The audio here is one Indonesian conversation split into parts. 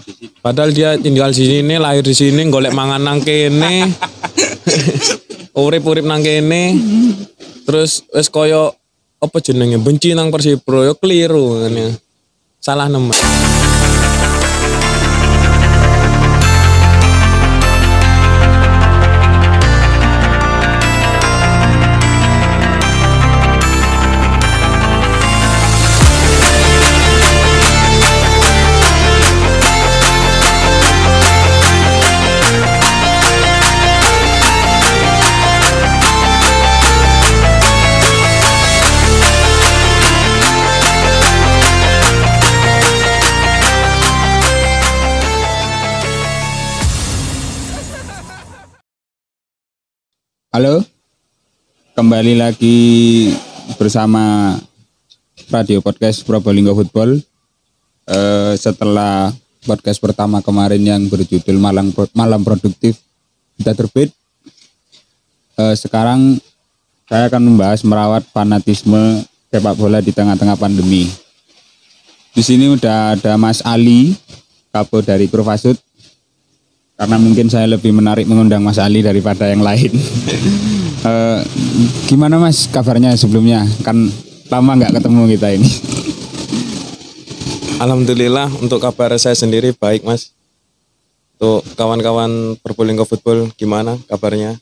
di sini. Padahal dia tinggal di sini, lahir di sini, golek mangan nang kene. Urip-urip nang kene. Terus wis koyo apa jenenge benci nang Persipro yo keliru ngene. Salah nemen. Halo, kembali lagi bersama Radio Podcast Probolinggo Football. Eh, setelah podcast pertama kemarin yang berjudul Malam Pro- Malam Produktif sudah terbit, eh, sekarang saya akan membahas merawat fanatisme sepak bola di tengah-tengah pandemi. Di sini udah ada Mas Ali, kapo dari Kurvasut, karena mungkin saya lebih menarik mengundang Mas Ali daripada yang lain. Eh, gimana Mas kabarnya sebelumnya? Kan lama nggak ketemu kita ini. Alhamdulillah untuk kabar saya sendiri baik mas. Untuk kawan-kawan Probolinggo Football gimana kabarnya?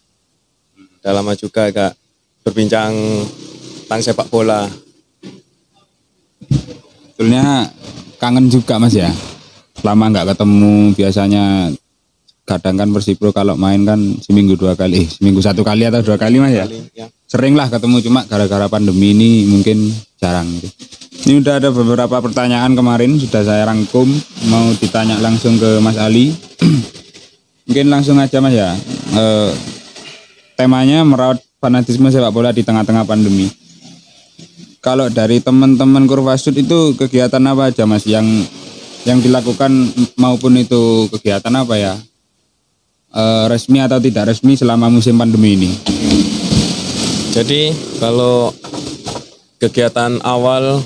Udah lama juga agak berbincang tentang sepak bola. Sebetulnya kangen juga Mas ya. Lama nggak ketemu biasanya kadang kan Persipro kalau main kan seminggu dua kali, eh, seminggu satu kali atau dua kali Mas ya. Ya. Sering lah ketemu cuma gara-gara pandemi ini mungkin jarang. gitu. Ini udah ada beberapa pertanyaan kemarin sudah saya rangkum mau ditanya langsung ke Mas Ali. mungkin langsung aja Mas ya. Eh, temanya merawat fanatisme sepak bola di tengah-tengah pandemi. Kalau dari teman-teman Kurvasut itu kegiatan apa aja Mas yang yang dilakukan maupun itu kegiatan apa ya? Eh, resmi atau tidak resmi selama musim pandemi ini? Jadi kalau kegiatan awal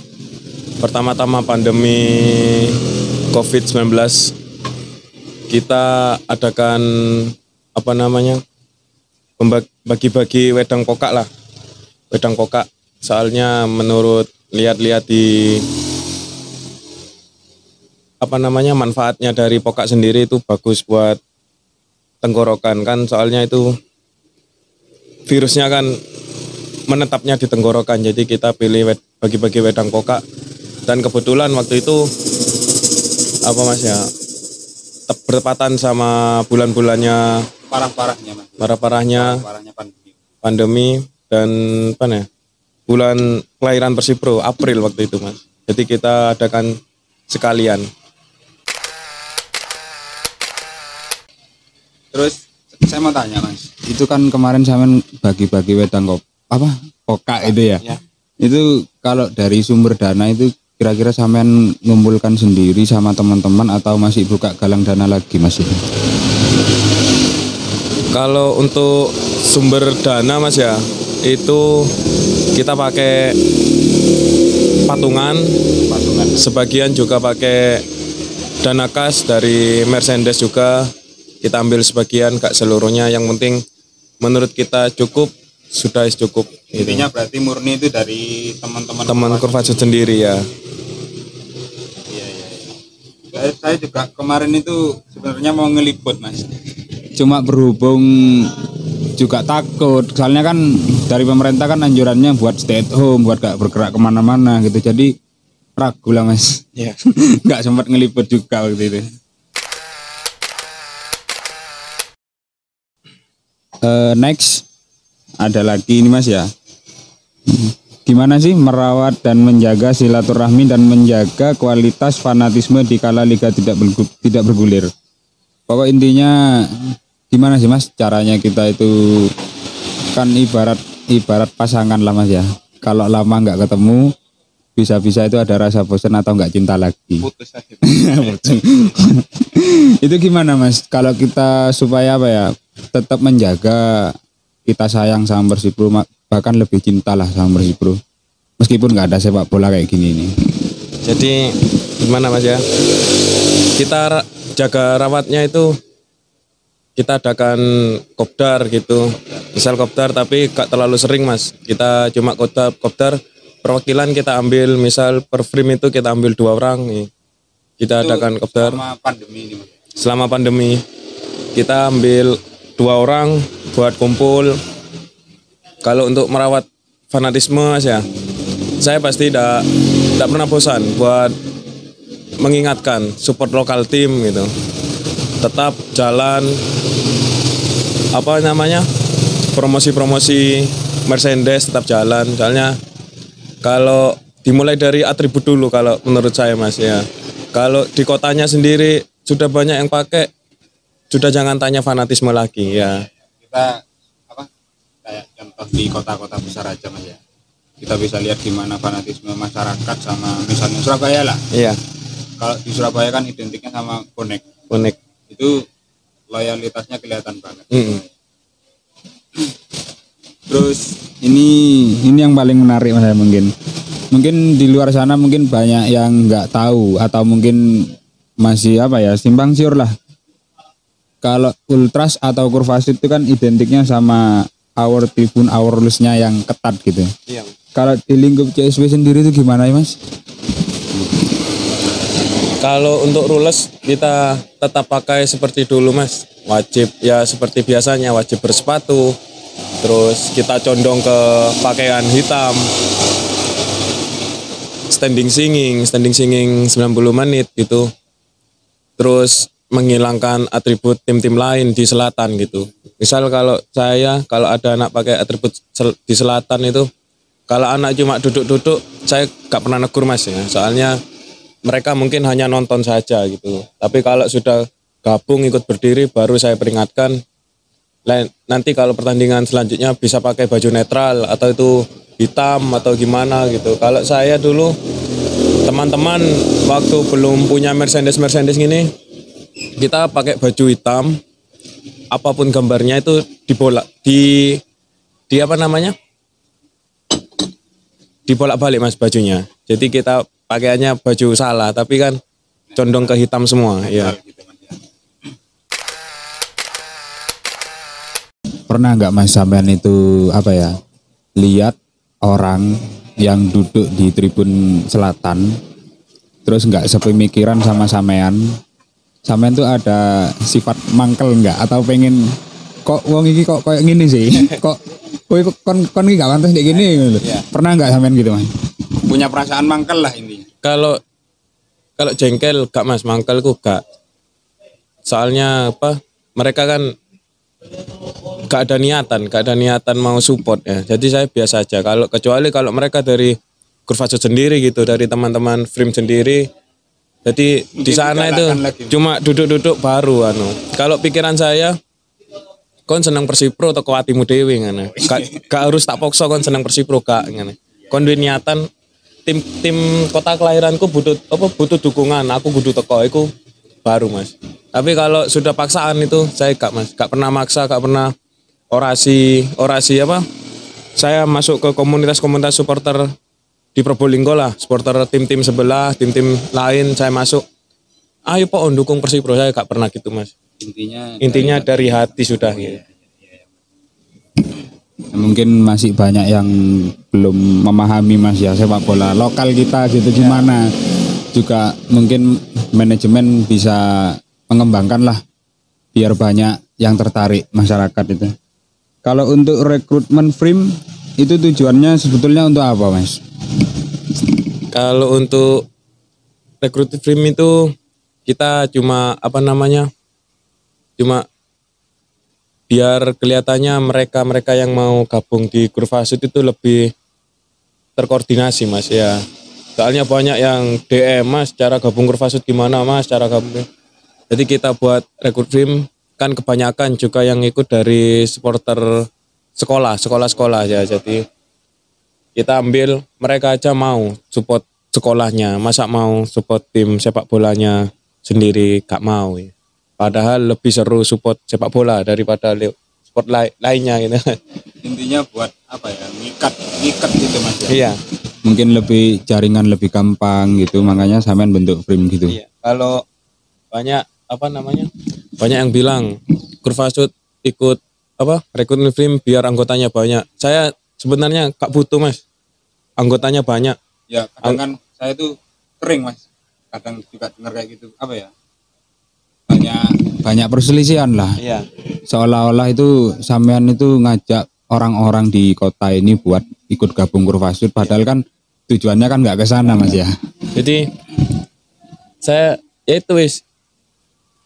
pertama-tama pandemi COVID-19 kita adakan apa namanya bagi-bagi wedang kokak lah wedang kokak soalnya menurut lihat-lihat di apa namanya manfaatnya dari pokak sendiri itu bagus buat tenggorokan kan soalnya itu virusnya kan menetapnya di tenggorokan jadi kita pilih bagi-bagi wedang kokak dan kebetulan waktu itu apa mas ya tep- bertepatan sama bulan-bulannya Parah-parahnya Mas. parah-parahnya Parahnya pandemi. pandemi dan apa ya bulan kelahiran Persipro April waktu itu mas jadi kita adakan sekalian Terus saya mau tanya Mas, itu kan kemarin saya bagi-bagi wedang kok apa kokak itu ya? Ya. Itu kalau dari sumber dana itu kira-kira sampean ngumpulkan sendiri sama teman-teman atau masih buka galang dana lagi Mas itu? Kalau untuk sumber dana mas ya itu kita pakai patungan, Patungan. sebagian juga pakai dana kas dari Mercedes juga kita ambil sebagian gak seluruhnya yang penting menurut kita cukup sudah cukup gitu. Intinya berarti murni itu dari teman-teman teman Kurvasut sendiri ya Iya, iya, iya. Saya, juga kemarin itu sebenarnya mau ngeliput mas. Cuma berhubung juga takut. Soalnya kan dari pemerintah kan anjurannya buat stay at home, buat gak bergerak ke mana-mana gitu. Jadi ragu lah mas. ya Gak sempat ngeliput juga waktu itu. Eh, next ada lagi ini mas ya. Gimana sih merawat dan menjaga silaturahmi dan menjaga kualitas fanatisme di kala liga tidak bergu- tidak bergulir? Pokok intinya gimana sih mas caranya kita itu kan ibarat ibarat pasangan lah mas ya. Kalau lama nggak ketemu bisa-bisa itu ada rasa bosan atau nggak cinta lagi. putus aja itu gimana mas? Kalau kita supaya apa ya tetap menjaga kita sayang sama Persipro ma- bahkan lebih cinta lah sama Persipro meskipun nggak ada sepak bola kayak gini nih. jadi gimana mas ya? Kita jaga rawatnya itu kita adakan kopdar gitu. Misal kopdar tapi gak terlalu sering mas. Kita cuma kopdar kopdar perwakilan kita ambil. Misal per frame itu kita ambil dua orang nih. kita adakan kopdar. Sama pandemi ini, selama pandemi kita ambil dua orang buat kumpul. Kalau untuk merawat fanatisme mas ya saya pasti tidak tidak pernah bosan buat mengingatkan support lokal tim gitu. Tetap jalan apa namanya promosi-promosi Mercedes tetap jalan. Soalnya kalau dimulai dari atribut dulu kalau menurut saya mas ya. Kalau di kotanya sendiri sudah banyak yang pakai sudah jangan tanya fanatisme lagi ya Kita apa? Kayak contoh di kota-kota besar aja, Mas ya. Kita bisa lihat gimana fanatisme masyarakat sama misalnya Surabaya lah. iya Kalau di Surabaya kan identiknya sama bonek. unik Itu loyalitasnya kelihatan banget. Mm. Terus ini ini yang paling menarik mas saya mungkin. Mungkin di luar sana mungkin banyak yang nggak tahu atau mungkin masih apa ya simpang siur lah. Kalau ultras atau kurvasit itu kan identiknya sama our tribun our rules-nya yang ketat gitu. iya. Kalau di lingkup CSW sendiri itu gimana ya mas? Kalau untuk rules kita tetap pakai seperti dulu mas. Wajib ya seperti biasanya wajib bersepatu. Terus kita condong ke pakaian hitam. Standing singing, standing singing 90 menit gitu. Terus menghilangkan atribut tim-tim lain di selatan gitu Misal kalau saya, kalau ada anak pakai atribut sel- di selatan itu Kalau anak cuma duduk-duduk, saya gak pernah negur mas ya Soalnya mereka mungkin hanya nonton saja gitu. Tapi kalau sudah gabung ikut berdiri baru saya peringatkan nanti kalau pertandingan selanjutnya bisa pakai baju netral atau itu hitam atau gimana gitu. Kalau saya dulu teman-teman waktu belum punya Mercedes Mercedes gini kita pakai baju hitam apa pun gambarnya itu dibolak di di apa namanya? Dibolak balik mas bajunya. Jadi kita pakaiannya baju salah tapi kan condong ke hitam semua ya Pernah nggak mas sampean itu apa ya lihat orang yang duduk di tribun selatan terus nggak sepemikiran sama sampean sampean tuh ada sifat mangkel nggak? Atau pengen kok wong iki kok kayak gini sih? Kok kowe kok- kon kon iki gak pantas kayak gini gitu. pernah nggak sampean gitu mas? Punya perasaan mangkel lah intinya. Kalau kalau jengkel gak mas. Mangkelku gak. Soalnya apa? Mereka kan gak ada niatan gak ada niatan mau support ya. Jadi saya biasa aja. Kalau kecuali kalau mereka dari kurvasut sendiri gitu dari teman-teman frame sendiri jadi di sana itu lagi. cuma duduk-duduk baru anu kalau pikiran saya kon seneng Persipro atau hatimu dewi ngene. Gak, gak harus tak pokso kon seneng Persipro gak ngene. Kon duwe niatan tim tim kota kelahiranku butuh apa butuh dukungan, aku kudu teko iku baru Mas. Tapi kalau sudah paksaan itu saya gak Mas, gak pernah maksa, gak pernah orasi orasi apa? Saya masuk ke komunitas-komunitas supporter di Probolinggo lah, supporter tim-tim sebelah, tim-tim lain saya masuk. Ayo Pak dukung Persipro, saya gak pernah gitu Mas. Intinya intinya dari hati sudah gitu. mungkin masih banyak yang belum memahami mas ya sepak bola lokal kita gitu gimana. Juga mungkin manajemen bisa mengembangkan lah biar banyak yang tertarik masyarakat itu. Kalau untuk rekrutmen frame itu tujuannya sebetulnya untuk apa mas Kalau untuk rekrut frame itu kita cuma apa namanya? Cuma biar kelihatannya mereka-mereka yang mau gabung di Kurvasut itu lebih terkoordinasi Mas ya. Soalnya banyak yang DM Mas cara gabung Kurvasut gimana Mas cara gabung. Jadi kita buat rekrut frame kan kebanyakan juga yang ikut dari supporter sekolah, sekolah-sekolah ya. Jadi kita ambil mereka aja mau support sekolahnya. Masa mau support tim sepak bolanya sendiri? Gak mau ya. padahal lebih seru support sepak bola daripada sport lai- lainnya gitu. Intinya buat apa ya? Ngikat ngikat gitu mas ya? Iya. Mungkin lebih jaringan lebih gampang gitu. Makanya sampean bentuk frame gitu. Iya. Kalau banyak apa namanya? Banyak yang bilang Kurvasud ikut apa rekrutmen film biar anggotanya banyak. Saya sebenarnya gak butuh mas. Anggotanya banyak. Ya kadang kan saya tuh sering mas, kadang juga dengar kayak gitu. Apa ya? Banyak banyak perselisihan lah. iya. Seolah-olah itu sampean itu ngajak orang-orang di kota ini buat ikut gabung Kurvasud, padahal kan tujuannya kan nggak ke sana mas ya. jadi saya ya itu wis.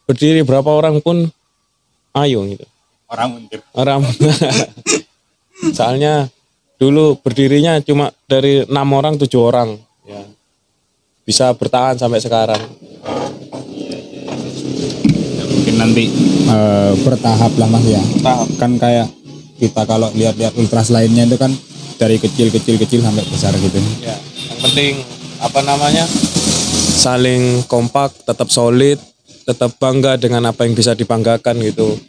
Berdiri berapa orang pun ayo gitu. Orang muntir. orang. Soalnya dulu berdirinya cuma dari enam orang tujuh orang. Ya. Bisa bertahan sampai sekarang. Ya, mungkin nanti eh, bertahap lah mas ya. tahap Kan kayak kita kalau lihat-lihat ultras lainnya itu kan dari kecil-kecil-kecil sampai besar gitu. ya yang penting apa namanya saling kompak tetap solid tetap bangga dengan apa yang bisa dibanggakan gitu.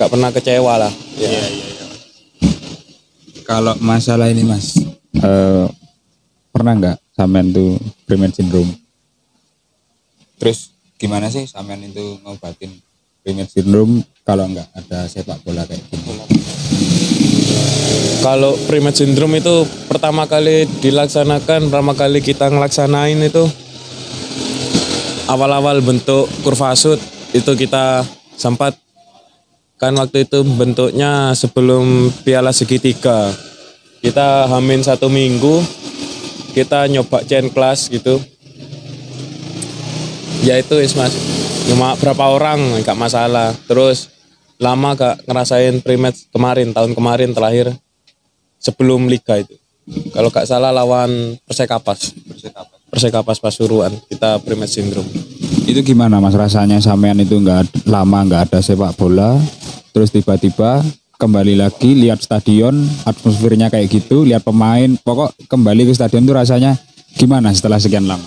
Gak pernah kecewa lah. Ya Kalau masalah ini mas, eh, pernah nggak sampean tuh Freeman syndrome? Terus gimana sih sampean itu ngobatin Freeman syndrome kalau nggak ada sepak bola kayak gini? kalau primate syndrome itu pertama kali dilaksanakan pertama kali kita ngelaksanain itu awal-awal bentuk kurva sud itu kita sempat kan waktu itu bentuknya sebelum piala segitiga. Kita hamin satu minggu kita nyoba chain class gitu. Ya itu is mas. Cuma berapa orang nggak masalah. Terus lama gak ngerasain primat kemarin tahun kemarin terakhir sebelum liga itu. Kalau gak salah lawan Persekapas. Persekapas Pasuruan kita primat syndrome Itu gimana mas? Rasanya sampean itu nggak lama nggak ada sepak bola, terus tiba-tiba kembali lagi lihat stadion atmosfernya kayak gitu, lihat pemain, pokok kembali ke stadion itu rasanya gimana setelah sekian lama?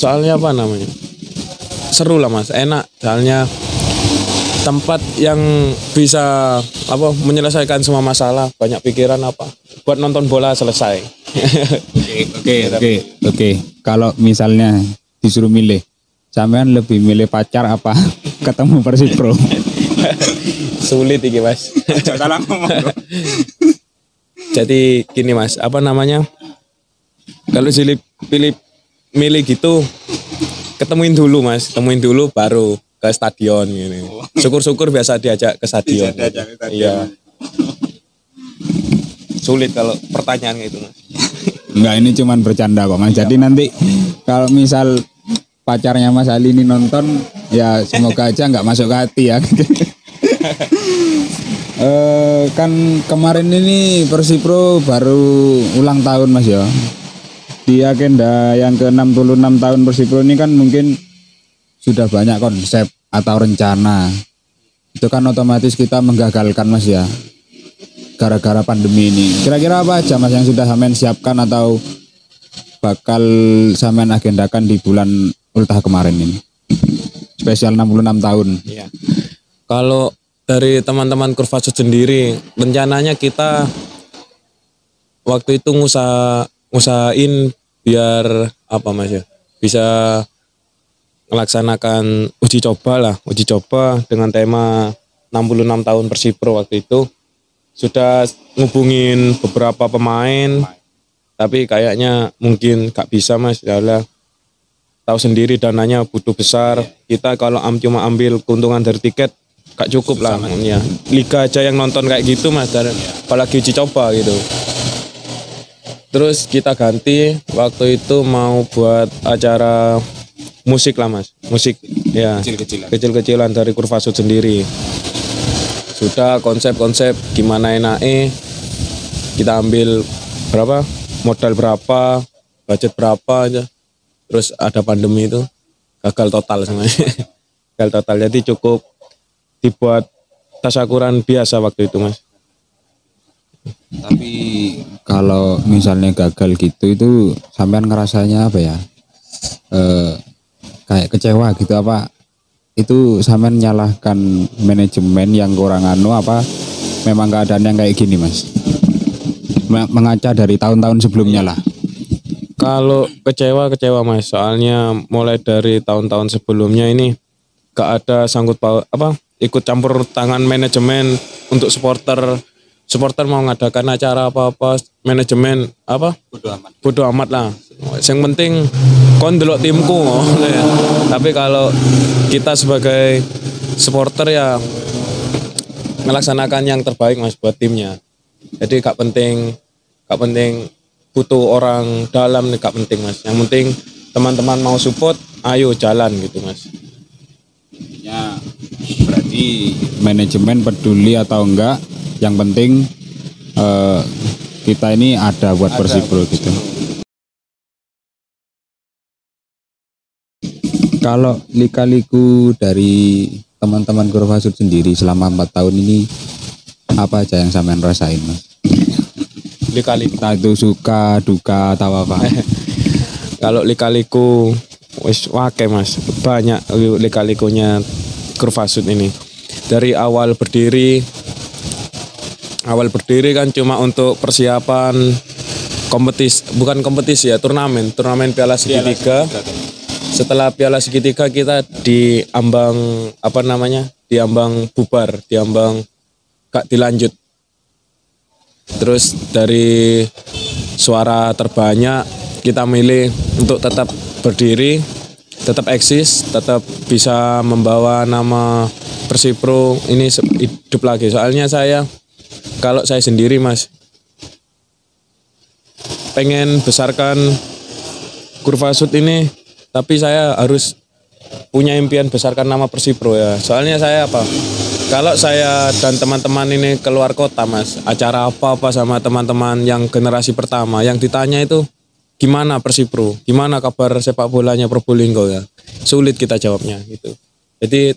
soalnya apa namanya? Seru lah mas. Enak. Soalnya tempat yang bisa apa menyelesaikan semua masalah banyak pikiran apa buat nonton bola selesai Oke oke oke. Kalau misalnya disuruh milih, sampean lebih milih pacar apa ketemu Persib Pro? sulit iki mas. Salah ngomong. jadi gini mas apa namanya? Kalau pilih pilih milih gitu ketemuin dulu mas. Ketemuin dulu baru ke stadion gini. Syukur-syukur biasa diajak ke stadion. Diajak ke stadion. iya. Sulit kalau pertanyaan itu mas Enggak ini cuman bercanda kok mas. Jadi nanti kalau misal pacarnya Mas Ali ini nonton, ya semoga aja nggak masuk ke hati ya. Eh kan kemarin ini Persipro baru ulang tahun Mas ya. Di agenda yang ke-66 tahun Persipro ini kan mungkin sudah banyak konsep atau rencana. Itu kan otomatis kita menggagalkan Mas ya. Gara-gara pandemi ini. Kira-kira apa aja Mas yang sudah Samen siapkan atau bakal Samen agendakan di bulan ultah kemarin ini? Spesial 66 tahun. Iya. Kalau dari teman-teman Kurvasut sendiri, rencananya kita waktu itu ngusaha ngusahain biar apa mas ya bisa melaksanakan uji coba lah, uji coba dengan tema 66 tahun Persipro waktu itu sudah ngubungin beberapa pemain tapi kayaknya mungkin gak bisa mas. Ya tahu sendiri dananya butuh besar. Kita kalau am cuma ambil keuntungan dari tiket gak cukup lah. Ya liga aja yang nonton kayak gitu mas dan apalagi uji coba gitu. Terus kita ganti waktu itu mau buat acara musik lah mas. Musik ya. Kecil-kecilan. kecil-kecilan dari Kurvasud sendiri sudah konsep-konsep gimana enaknya kita ambil berapa modal berapa budget berapa aja terus ada pandemi itu gagal total semuanya gagal total jadi cukup dibuat tasyakuran biasa waktu itu mas Tapi kalau misalnya gagal gitu itu sampean ngerasanya apa ya? Eh kayak kecewa gitu apa? Itu sampean nyalahkan manajemen yang kurang anu apa? Memang keadaan yang kayak gini mas? Me- Mengaca dari tahun-tahun sebelumnya lah. Kalau kecewa kecewa mas, soalnya mulai dari tahun-tahun sebelumnya ini gak ada sangkut paut apa ikut campur tangan manajemen untuk supporter supporter mau ngadakan acara apa-apa manajemen apa Bodo amat. bodo amat lah yang penting kon delok timku ya. tapi kalau kita sebagai supporter ya melaksanakan yang terbaik mas buat timnya jadi gak penting gak penting butuh orang dalam nih gak penting mas yang penting teman-teman mau support ayo jalan gitu mas Ya, berarti manajemen peduli atau enggak, yang penting eh, kita ini ada buat Persipro gitu. Kalau lika-liku dari teman-teman Kurvasud sendiri selama empat tahun ini apa aja yang sampean rasain mas? lika-liku. Entah itu suka, duka atau apa? kalau lika-liku wis wake mas. Banyak lika-likunya Kurvasud ini. Dari awal berdiri awal berdiri kan cuma untuk persiapan kompetisi bukan kompetisi ya turnamen. Turnamen Piala Segitiga setelah Piala Segitiga kita diambang apa namanya diambang bubar diambang gak dilanjut. Terus dari suara terbanyak kita milih untuk tetap berdiri tetap eksis tetap bisa membawa nama Persipro ini hidup lagi. Soalnya saya kalau saya sendiri mas pengen besarkan kurva sud ini tapi saya harus punya impian besarkan nama Persipro ya. Soalnya saya apa? Kalau saya dan teman-teman ini keluar kota mas acara apa-apa sama teman-teman yang generasi pertama yang ditanya itu gimana Persipro? Gimana kabar sepak bolanya Probolinggo ya sulit kita jawabnya gitu. Jadi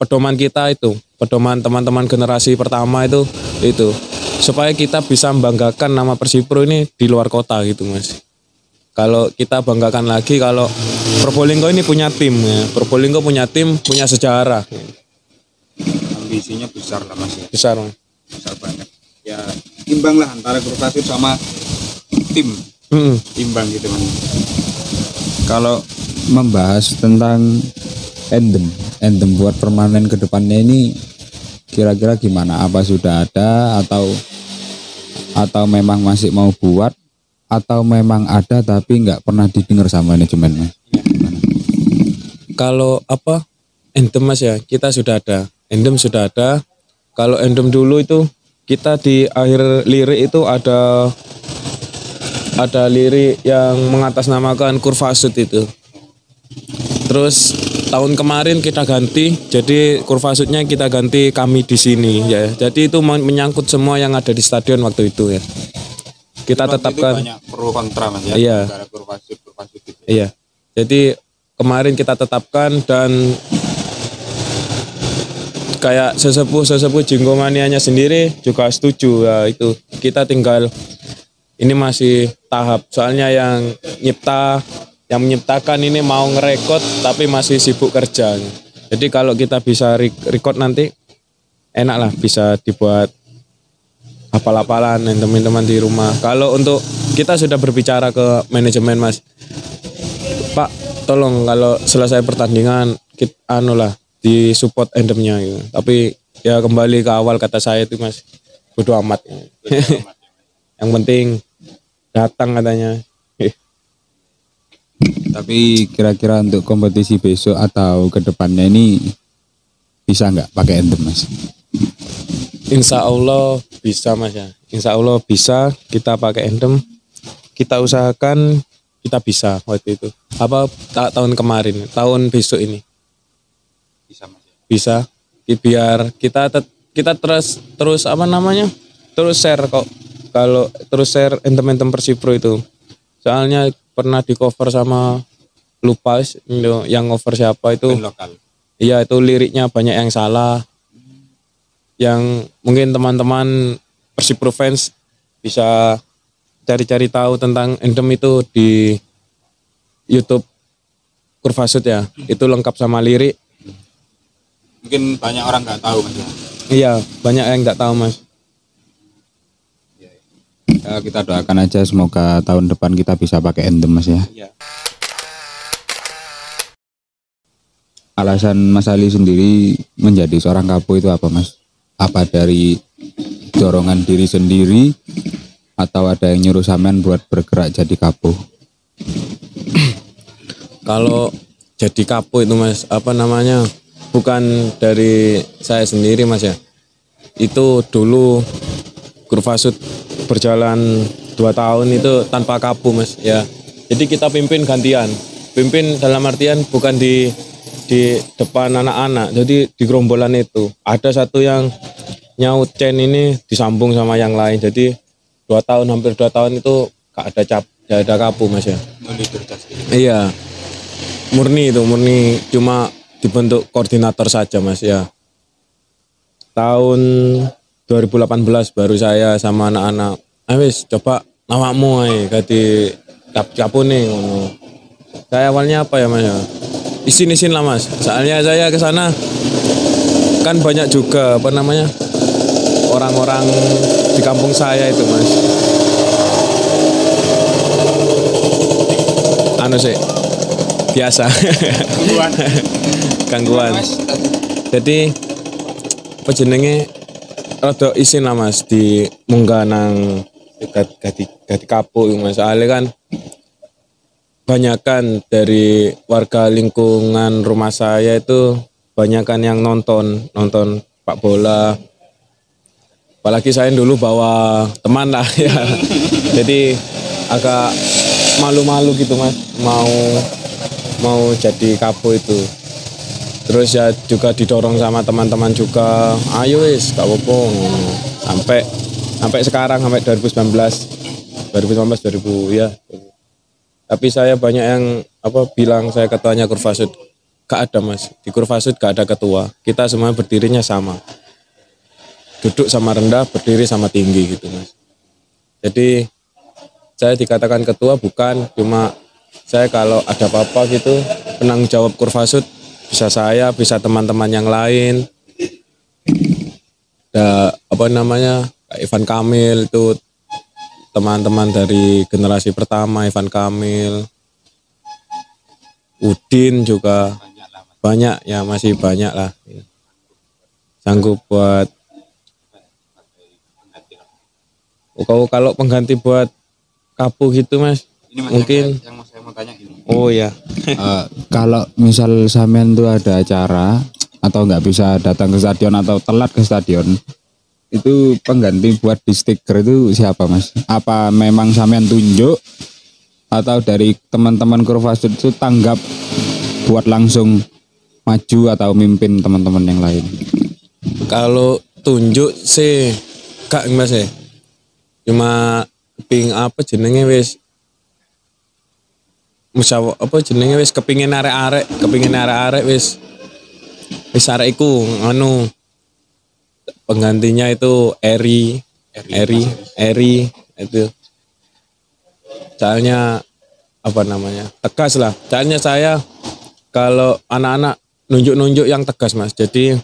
pedoman kita itu pedoman teman-teman generasi pertama itu itu. Supaya kita bisa membanggakan nama Persipro ini di luar kota gitu mas. Kalau kita banggakan lagi kalau Probolinggo ini punya tim ya Probolinggo punya tim punya sejarah Ambisinya besar lah mas ya, besar Mas. besar banget. Ya imbang lah antara Kurvasud sama tim, Mm. imbang gitu mas. Kalau membahas tentang endem, endem buat permanen ke depannya ini kira-kira gimana? Apa sudah ada atau atau memang masih mau buat atau memang ada tapi nggak pernah didengar sama manajemen mas? Kalau apa endem mas ya kita sudah ada endem sudah ada kalau endem dulu itu kita di akhir lirik itu ada ada lirik yang mengatasnamakan kurva sud itu terus tahun kemarin kita ganti jadi kurva sudnya kita ganti kami di sini ya jadi itu men- menyangkut semua yang ada di stadion waktu itu ya kita tetapkan banyak pro kontra mas ya. Iya. Antara Kurvasud, Kurvasud gitu. Iya. Jadi kemarin kita tetapkan dan kayak sesepuh-sesepuh jinggomanianya sendiri juga setuju ya itu. Kita tinggal ini masih tahap. Soalnya yang nyipta yang menyiptakan ini mau ngerekod tapi masih sibuk kerja. Jadi kalau kita bisa re- record nanti enak lah bisa dibuat hafal-hafalan dan teman-teman di rumah. Kalau untuk kita sudah berbicara ke manajemen Mas. Pak, tolong kalau selesai pertandingan kita anu lah di support endemnya gitu. Tapi ya kembali ke awal kata saya itu Mas. Bodo amat. Yang penting datang katanya. Tapi kira-kira untuk kompetisi besok atau ke depannya ini bisa nggak pakai endem mas? Insya Allah bisa mas ya. Insya Allah bisa kita pakai endem. Kita usahakan kita bisa waktu itu. Apa ta- tahun kemarin, tahun besok ini Bisa mas. bisa. Biar kita kita terus terus apa namanya terus share kok. Kalau terus share endem-endem Persipro itu. Soalnya pernah di cover sama lupa yang cover siapa itu. lokal. Iya itu liriknya banyak yang salah. Yang mungkin teman-teman Persipro fans bisa cari-cari tahu tentang Endem itu di YouTube Kurvasud ya. Itu lengkap sama lirik. Mungkin banyak orang nggak tahu mas ya. Iya, banyak yang nggak tahu Mas. Ya, kita doakan aja semoga tahun depan kita bisa pakai endem mas ya. Iya. alasan Mas Ali sendiri menjadi seorang kapo itu apa Mas? Apa dari dorongan diri sendiri atau ada yang nyuruh sampean buat bergerak jadi kapo? Kalau jadi kapo itu mas, apa namanya? Bukan dari saya sendiri mas ya. Itu dulu Kurvasut berjalan dua tahun itu tanpa kapo mas ya. Jadi kita pimpin gantian. Pimpin dalam artian bukan di di depan anak-anak. Jadi di gerombolan itu ada satu yang nyaut chain ini disambung sama yang lain. Jadi dua tahun hampir dua tahun itu gak ada cap, gak ada kapu mas ya. Iya, murni itu murni cuma dibentuk koordinator saja mas ya. Tahun 2018 baru saya sama anak-anak, ah wis coba awakmu ae ganti cap capu nih ngono. Saya awalnya apa ya mas ya? Isin-isin lah mas. Soalnya saya ke sana kan banyak juga apa namanya orang-orang di kampung saya itu mas. Anu sih biasa Gangguan. gangguan. Jadi apa jenenge rada isin lah mas di munggah nang gati gati, gati kapuk iku, mas soalnya kan banyakan dari warga lingkungan rumah saya itu banyakan yang nonton nonton pak bola apalagi saya dulu bawa teman lah ya. Jadi agak malu-malu gitu mas. Mau mau jadi kapo itu. Terus ya juga didorong sama teman-teman juga. Ayo wis gak ngono. sampai sampai sekarang sampai 2019 2019 2000 ya tapi saya banyak yang apa bilang saya ketuanya Kurvasud gak ada mas. Di Kurvasud gak ada ketua. Kita semua berdirinya sama duduk sama rendah berdiri sama tinggi gitu mas. Jadi saya dikatakan ketua bukan cuma saya kalau ada apa-apa gitu penanggung jawab Kurvasud bisa saya bisa teman-teman yang lain. Ada apa namanya Kak Ivan Kamil itu teman-teman dari generasi pertama Ivan Kamil. Udin juga banyak ya masih banyak lah. Sanggup buat Oh, kalau kalau pengganti buat kapu gitu mas mungkin yang mau saya mau tanya gini. oh ya Eh, kalau misal sampean tuh ada acara atau nggak bisa datang ke stadion atau telat ke stadion itu pengganti buat di stiker itu siapa mas? Apa memang sampean tunjuk atau dari teman-teman Kurvasud itu tanggap buat langsung maju atau mimpin teman-teman yang lain? kalau tunjuk sih kak mas ya cuma ping apa jenenge wis musyaw apa jenenge wis kepingin arek-arek kepingin arek-arek wis wis arek iku anu penggantinya itu Eri Eri Eri itu. Soalnya apa namanya tegas lah. Soalnya saya kalau anak-anak nunjuk-nunjuk yang tegas mas. Jadi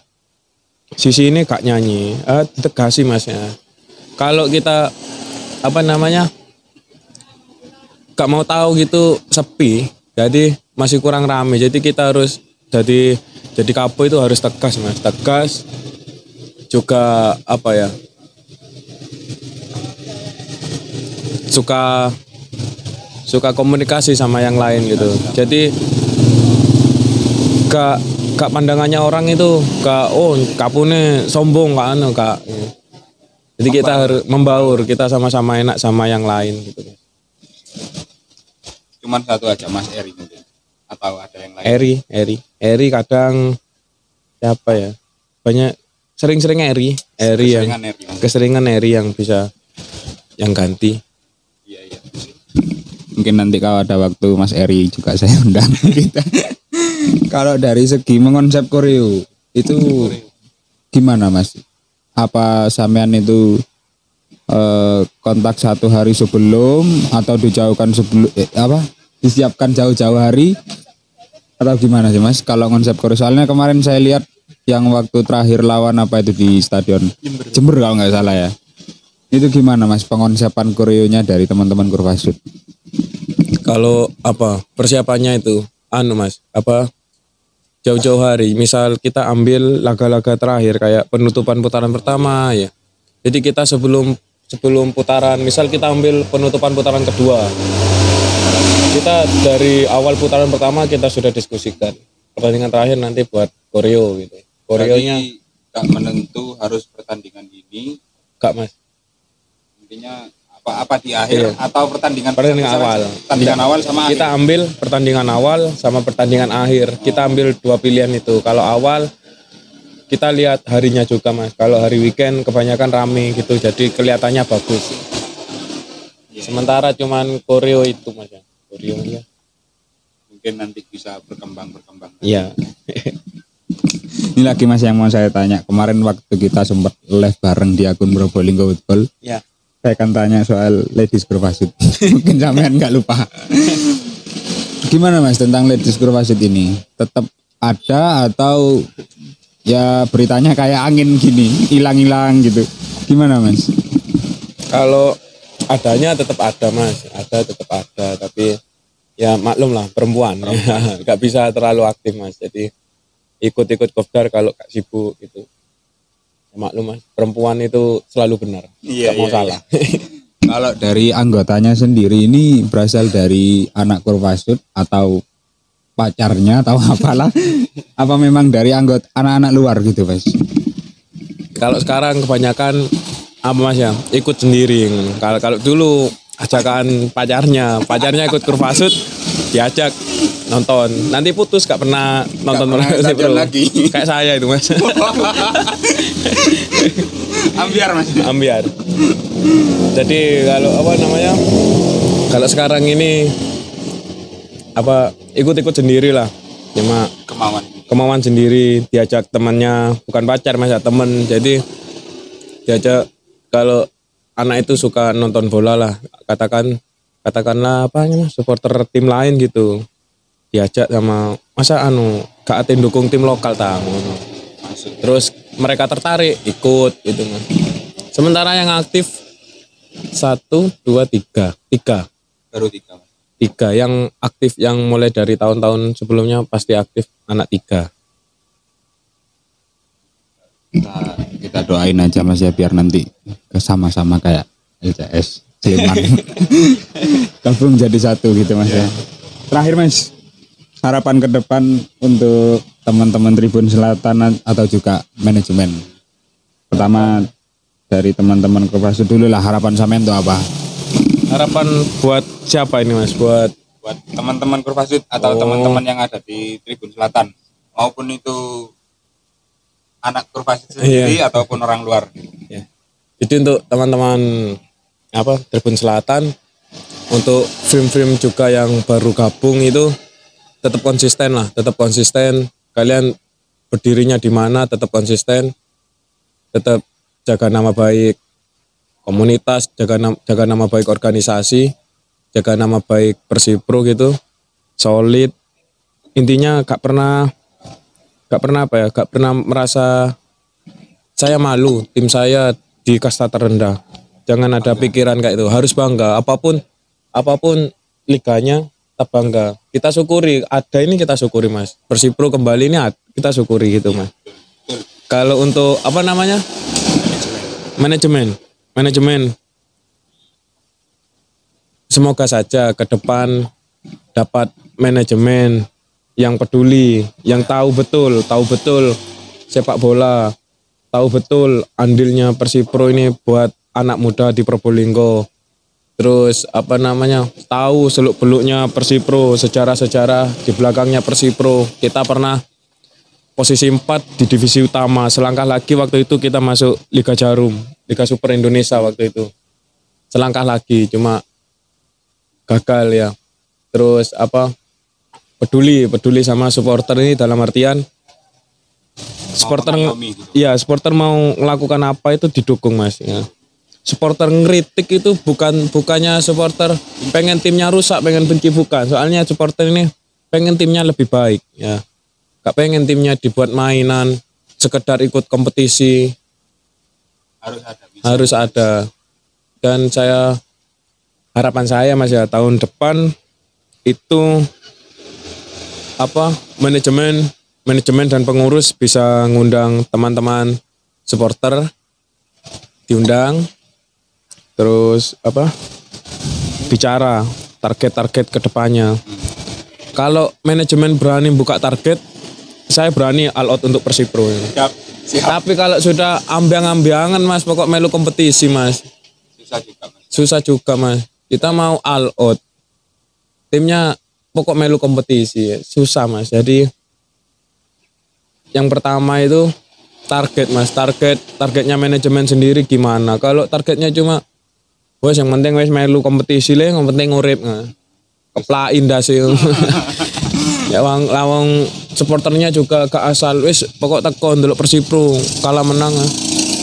sisi ini gak nyanyi. Eh, tegasi mas ya kalau kita apa namanya gak mau tahu gitu sepi. Jadi masih kurang rame. Jadi kita harus jadi jadi kapo itu harus tegas mas. Tegas juga apa ya suka suka komunikasi sama yang lain gitu. Jadi gak gak pandangannya orang itu gak oh kapune sombong gak anu gak jadi kita harus membaur kita sama-sama enak sama yang lain gitu Cuman satu aja Mas Eri mungkin atau ada yang lain? Eri Eri Eri kadang siapa ya banyak sering-sering Eri Eri yang Eri. Keseringan Eri yang bisa yang ganti Iya iya. Mungkin nanti kalau ada waktu Mas Eri juga saya undang kita. kalau dari segi mengonsep koreo itu gimana Mas? Apa sampean itu eh, kontak satu hari sebelum atau dijauhkan sebelum eh, apa? Disiapkan jauh-jauh hari atau gimana sih Mas? Kalau konsep koreo soalnya kemarin saya lihat yang waktu terakhir lawan apa itu di stadion Jember, kalau nggak salah ya. Itu gimana Mas pengonsepan koreonya dari teman-teman Kurvasud? kalau apa persiapannya itu anu mas apa jauh-jauh hari. Misal kita ambil laga-laga terakhir kayak penutupan putaran pertama ya. Jadi kita sebelum sebelum putaran, misal kita ambil penutupan putaran kedua. Kita dari awal putaran pertama kita sudah diskusikan. Pertandingan terakhir nanti buat koreo gitu. Koreonya nggak menentu harus pertandingan ini Kak Mas. intinya apa apa di akhir Iya. atau pertandingan Pertandingan awal. pertandingan awal sama kita akhir. ambil pertandingan awal sama pertandingan akhir. Kita ambil dua pilihan itu. Kalau awal kita lihat harinya juga mas. Kalau hari weekend kebanyakan rame gitu, jadi kelihatannya bagus. Sementara cuman koreo itu mas ya. Koreo ya. mungkin nanti bisa berkembang berkembang Iya. ini lagi mas yang mau saya tanya kemarin waktu kita sempat live bareng di akun Probolinggo Football Ya. Saya akan tanya soal ladies Kurvasit mungkin sampean nggak lupa. Gimana mas tentang ladies Kurvasit ini? Tetap ada atau ya beritanya kayak angin gini hilang-hilang gitu? Gimana mas? Kalau adanya tetap ada mas, ada tetap ada. Tapi ya maklum lah perempuan, nggak bisa terlalu aktif mas. Jadi ikut-ikut kopdar kalau sibuk gitu. Maklum mas, perempuan itu selalu benar, Iya, nggak mau iya, salah. kalau dari anggotanya sendiri ini berasal dari anak Kurvasut atau pacarnya atau apalah apa memang dari anggota anak-anak luar gitu mas kalau sekarang kebanyakan apa mas ya, ikut sendiri. Kalau kalau dulu ajakan pacarnya, pacarnya ikut kurvasut, diajak nonton. Nanti putus gak pernah nonton pernah stadion Pro. lagi. Kayak saya itu mas. ambiar mas ambiar. Jadi kalau apa namanya? Kalau sekarang ini apa ikut-ikut sendiri lah. Cuma kemauan kemauan sendiri diajak temannya bukan pacar mas ya temen jadi diajak kalau anak itu suka nonton bola lah katakan katakanlah apa supporter tim lain gitu diajak sama masa anu gak ate dukung tim lokal ta ngono. masuk terus mereka tertarik ikut gitu sementara yang aktif satu dua tiga. Tiga. Baru tiga tiga. Yang aktif yang mulai dari tahun-tahun sebelumnya pasti aktif anak tiga. Kita, kita doain aja mas ya biar nanti sama-sama kayak LCS Sleman gabung jadi satu gitu mas ya. Terakhir mas harapan ke depan untuk teman-teman Tribun Selatan atau juga manajemen. Pertama dari teman-teman Kopasu dulu lah harapan sampean itu apa? Harapan buat siapa ini mas? Buat buat teman-teman Kurvasut atau Oh. teman-teman yang ada di Tribun Selatan. Maupun itu anak Kurvasut sendiri ataupun orang luar. Ya jadi untuk teman-teman apa Tribun Selatan untuk film-film juga yang baru gabung itu tetap konsisten lah tetap konsisten. Kalian berdirinya di mana tetap konsisten. Tetap jaga nama baik komunitas jaga nama, jaga nama baik organisasi jaga nama baik Persipro gitu. Solid. Intinya gak pernah gak pernah apa ya gak pernah merasa saya malu tim saya di kasta terendah. Jangan ada pikiran kayak itu. Harus bangga apa pun apa pun liganya tetap bangga. Kita syukuri ada ini kita syukuri mas. Persipro kembali ini kita syukuri gitu mas. Kalau untuk apa namanya? Manajemen. Manajemen. Semoga saja ke depan dapat manajemen yang peduli, yang tahu betul, tahu betul sepak bola, tahu betul andilnya Persipro ini buat anak muda di Probolinggo. Terus apa namanya? Tahu seluk beluknya Persipro, sejarah-sejarah di belakangnya Persipro. Kita pernah posisi 4 di divisi utama. Selangkah lagi waktu itu kita masuk Liga Jarum, Liga Super Indonesia waktu itu. Selangkah lagi cuma gagal ya. Terus apa? Peduli, peduli sama supporter ini dalam artian supporter. Iya, supporter mau melakukan apa itu didukung Mas ya. Supporter ngeritik itu bukan bukannya supporter pengen timnya rusak, pengen benci bukan. Soalnya supporter ini pengen timnya lebih baik ya. Gak pengen timnya dibuat mainan, sekedar ikut kompetisi, harus ada bisa. harus ada. Dan saya harapan saya Mas ya tahun depan itu apa manajemen manajemen dan pengurus bisa ngundang teman-teman supporter diundang terus apa? Bicara target-target ke depannya kalau manajemen berani buka target saya berani all out untuk Persipro Siap. Siap. tapi kalau sudah ambiang-ambiangan mas pokok melu kompetisi mas. Susah juga, Mas. susah juga mas. Kita mau all out. Timnya pokok melu kompetisi susah mas. Jadi yang pertama itu target mas. Target targetnya manajemen sendiri gimana? Kalau targetnya cuma wes yang penting wes melu kompetisi le yang penting ngurip nah. keplain dah sih. Ya wang lawang supporternya juga gak asal. Wes pokok teko ndelok Persipro kalah menang ah.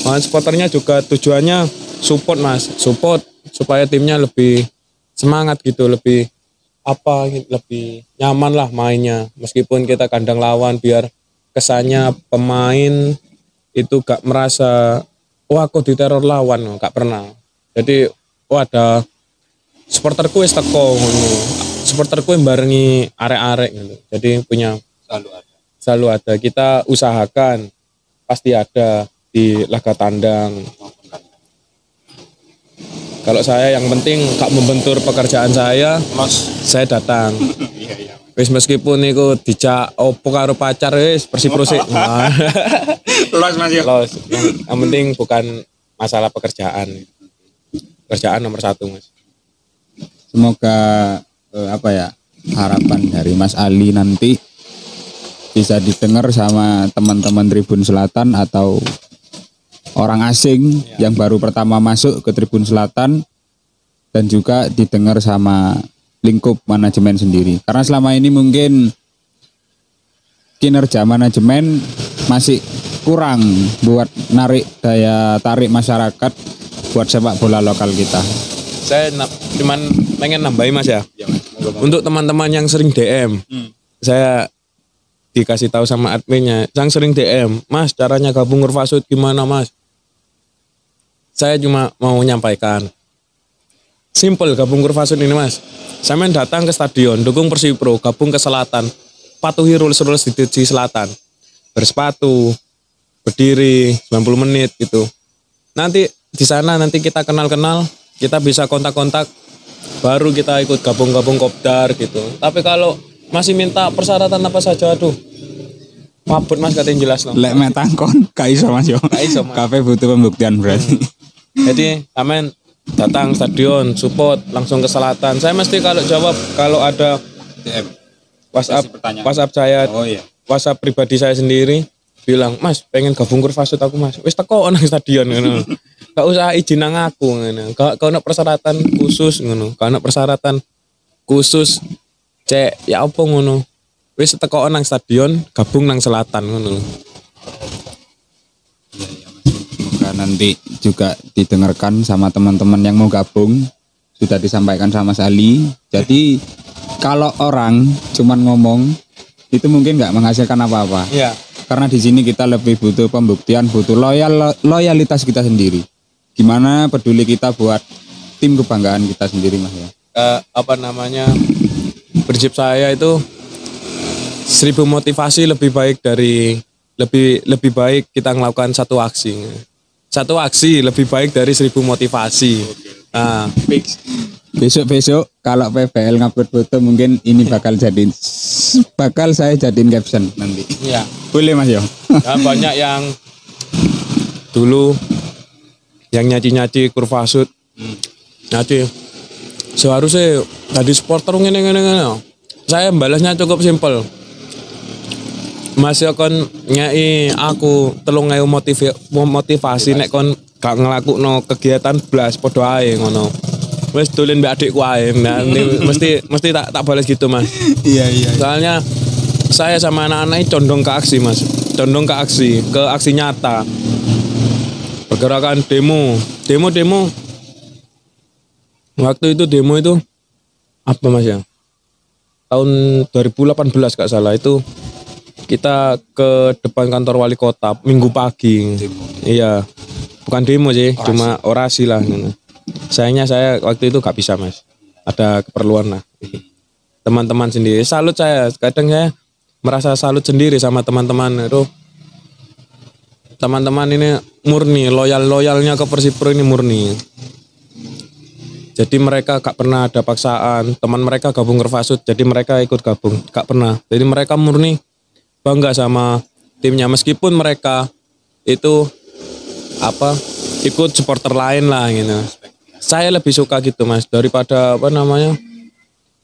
Nah, supporternya juga tujuannya support mas. Support supaya timnya lebih semangat gitu lebih apa lebih nyaman lah mainnya. Meskipun kita kandang lawan biar kesannya pemain itu gak merasa wah kok diteror lawan. Gak pernah. Jadi wah ada supporterku wis teko ngono. Supporterku yang barengi arek-arek gitu jadi punya Selalu ada. selalu ada. Kita usahakan pasti ada di laga tandang. Kalau saya yang penting gak membentur pekerjaan saya Los. saya datang. Iya, iya. wis meskipun niku dijak opo karo pacar wis Persipro sih Nah, Los, Mas ya. los. Yang penting bukan masalah pekerjaan pekerjaan nomor satu mas. Semoga eh, apa ya harapan dari Mas Ali nanti bisa didengar sama teman-teman Tribun Selatan atau orang asing yang baru pertama masuk ke Tribun Selatan dan juga didengar sama lingkup manajemen sendiri. Karena selama ini mungkin kinerja manajemen masih kurang buat narik daya tarik masyarakat buat sepak bola lokal kita. saya na- cuman pengen nambahin mas ya. Untuk teman-teman yang sering DM saya dikasih tahu sama adminnya yang sering DM mas caranya gabung Urfasud gimana mas? Saya cuma mau menyampaikan simple gabung Urfasud ini mas. Saya main datang ke stadion dukung Persipro gabung ke selatan. Patuhi rules rules di di selatan. Bersepatu berdiri 90 menit gitu. Nanti di sana nanti kita kenal-kenal kita bisa kontak-kontak baru kita ikut gabung-gabung kopdar gitu tapi kalau masih minta persyaratan apa saja aduh mabut mas katanya jelas no. Lek mek tangkon gak iso Mas yo. Gak iso, Mas. Kafe butuh pembuktian berarti. jadi amen datang stadion support langsung ke selatan saya mesti kalau jawab kalau ada DM. WhatsApp. WhatsApp saya Oh iya. WhatsApp pribadi saya sendiri bilang mas pengen gabung kurvasut aku mas wis teko nang stadion ngono gak usah izin nang aku ngono gak ono persyaratan khusus ngono ono persyaratan khusus cek ya apa ngono wis teko nang stadion gabung nang selatan ngono Semoga nanti juga didengarkan sama teman-teman yang mau gabung. Sudah disampaikan sama Sali. Jadi kalau orang cuman ngomong itu mungkin nggak menghasilkan apa-apa. iya Karena di sini kita lebih butuh pembuktian, butuh loyal loyalitas kita sendiri. Gimana peduli kita buat tim kebanggaan kita sendiri mas ya. Eh, apa namanya prinsip saya itu seribu motivasi lebih baik dari lebih lebih baik kita melakukan satu aksi satu aksi lebih baik dari seribu motivasi nah Besok-besok kalau PBL ngupload foto mungkin ini bakal jadi bakal saya jadiin caption nanti. ya Boleh mas yo. Nah, banyak yang dulu yang nyaci-nyaci kurva sud nyaci seharusnya tadi supporter ngene ngene ngene saya balasnya cukup simpel Mas yo kon nyai aku telung ewu motiv motivasi nek kon gak ngelakukno kegiatan blas padha ae ngono. Wis dolen mbak adikku ae. Nah, ini mesti mesti tak tak balas gitu, Mas. Iya iya. Soalnya saya sama anak-anak ini condong ke aksi mas, condong ke aksi, ke aksi nyata. Pergerakan demo, demo-demo. Waktu itu demo itu apa mas ya? Tahun 2018 gak salah itu kita ke depan kantor wali kota minggu pagi. Iya, bukan demo sih, cuma orasi lah. gitu. Sayangnya saya waktu itu gak bisa mas, ada keperluan lah teman-teman sendiri. Salut saya. Kadang saya merasa salut sendiri sama teman-teman itu teman-teman ini murni loyal loyalnya ke Persipro ini murni. Jadi mereka gak pernah ada paksaan. Teman mereka gabung ke Fasud jadi mereka ikut gabung. Gak pernah. Jadi mereka murni bangga sama timnya. Meskipun mereka itu apa ikut supporter lain lah gitu. Saya lebih suka gitu mas daripada apa namanya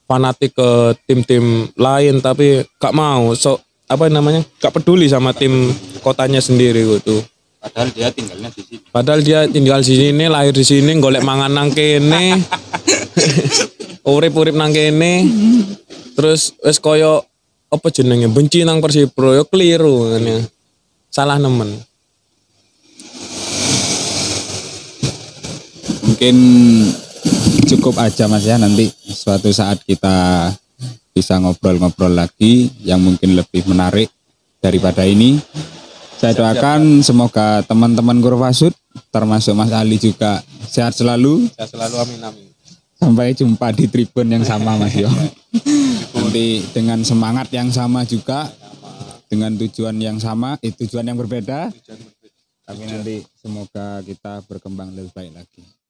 fanatik ke tim-tim lain. Tapi gak mau. So apa namanya gak peduli sama tim kotanya sendiri gitu Padahal dia tinggalnya di sini. padahal dia tinggal di sini lahir di sini golek mangan nang kene urip-urip nang kene terus wis koyo apa jenenge benci nang Persipro yo keliru kan ya. salah nemen Mungkin cukup aja Mas ya nanti suatu saat kita bisa ngobrol-ngobrol lagi yang mungkin lebih menarik daripada ini. Saya doakan semoga teman-teman Kurvasud termasuk Mas Ali juga sehat selalu saya selalu amin amin sampai jumpa di tribun yang sama Mas Yo. Nanti dengan semangat yang sama juga dengan tujuan yang sama, eh, tujuan yang berbeda. Tapi nanti semoga kita berkembang lebih baik lagi.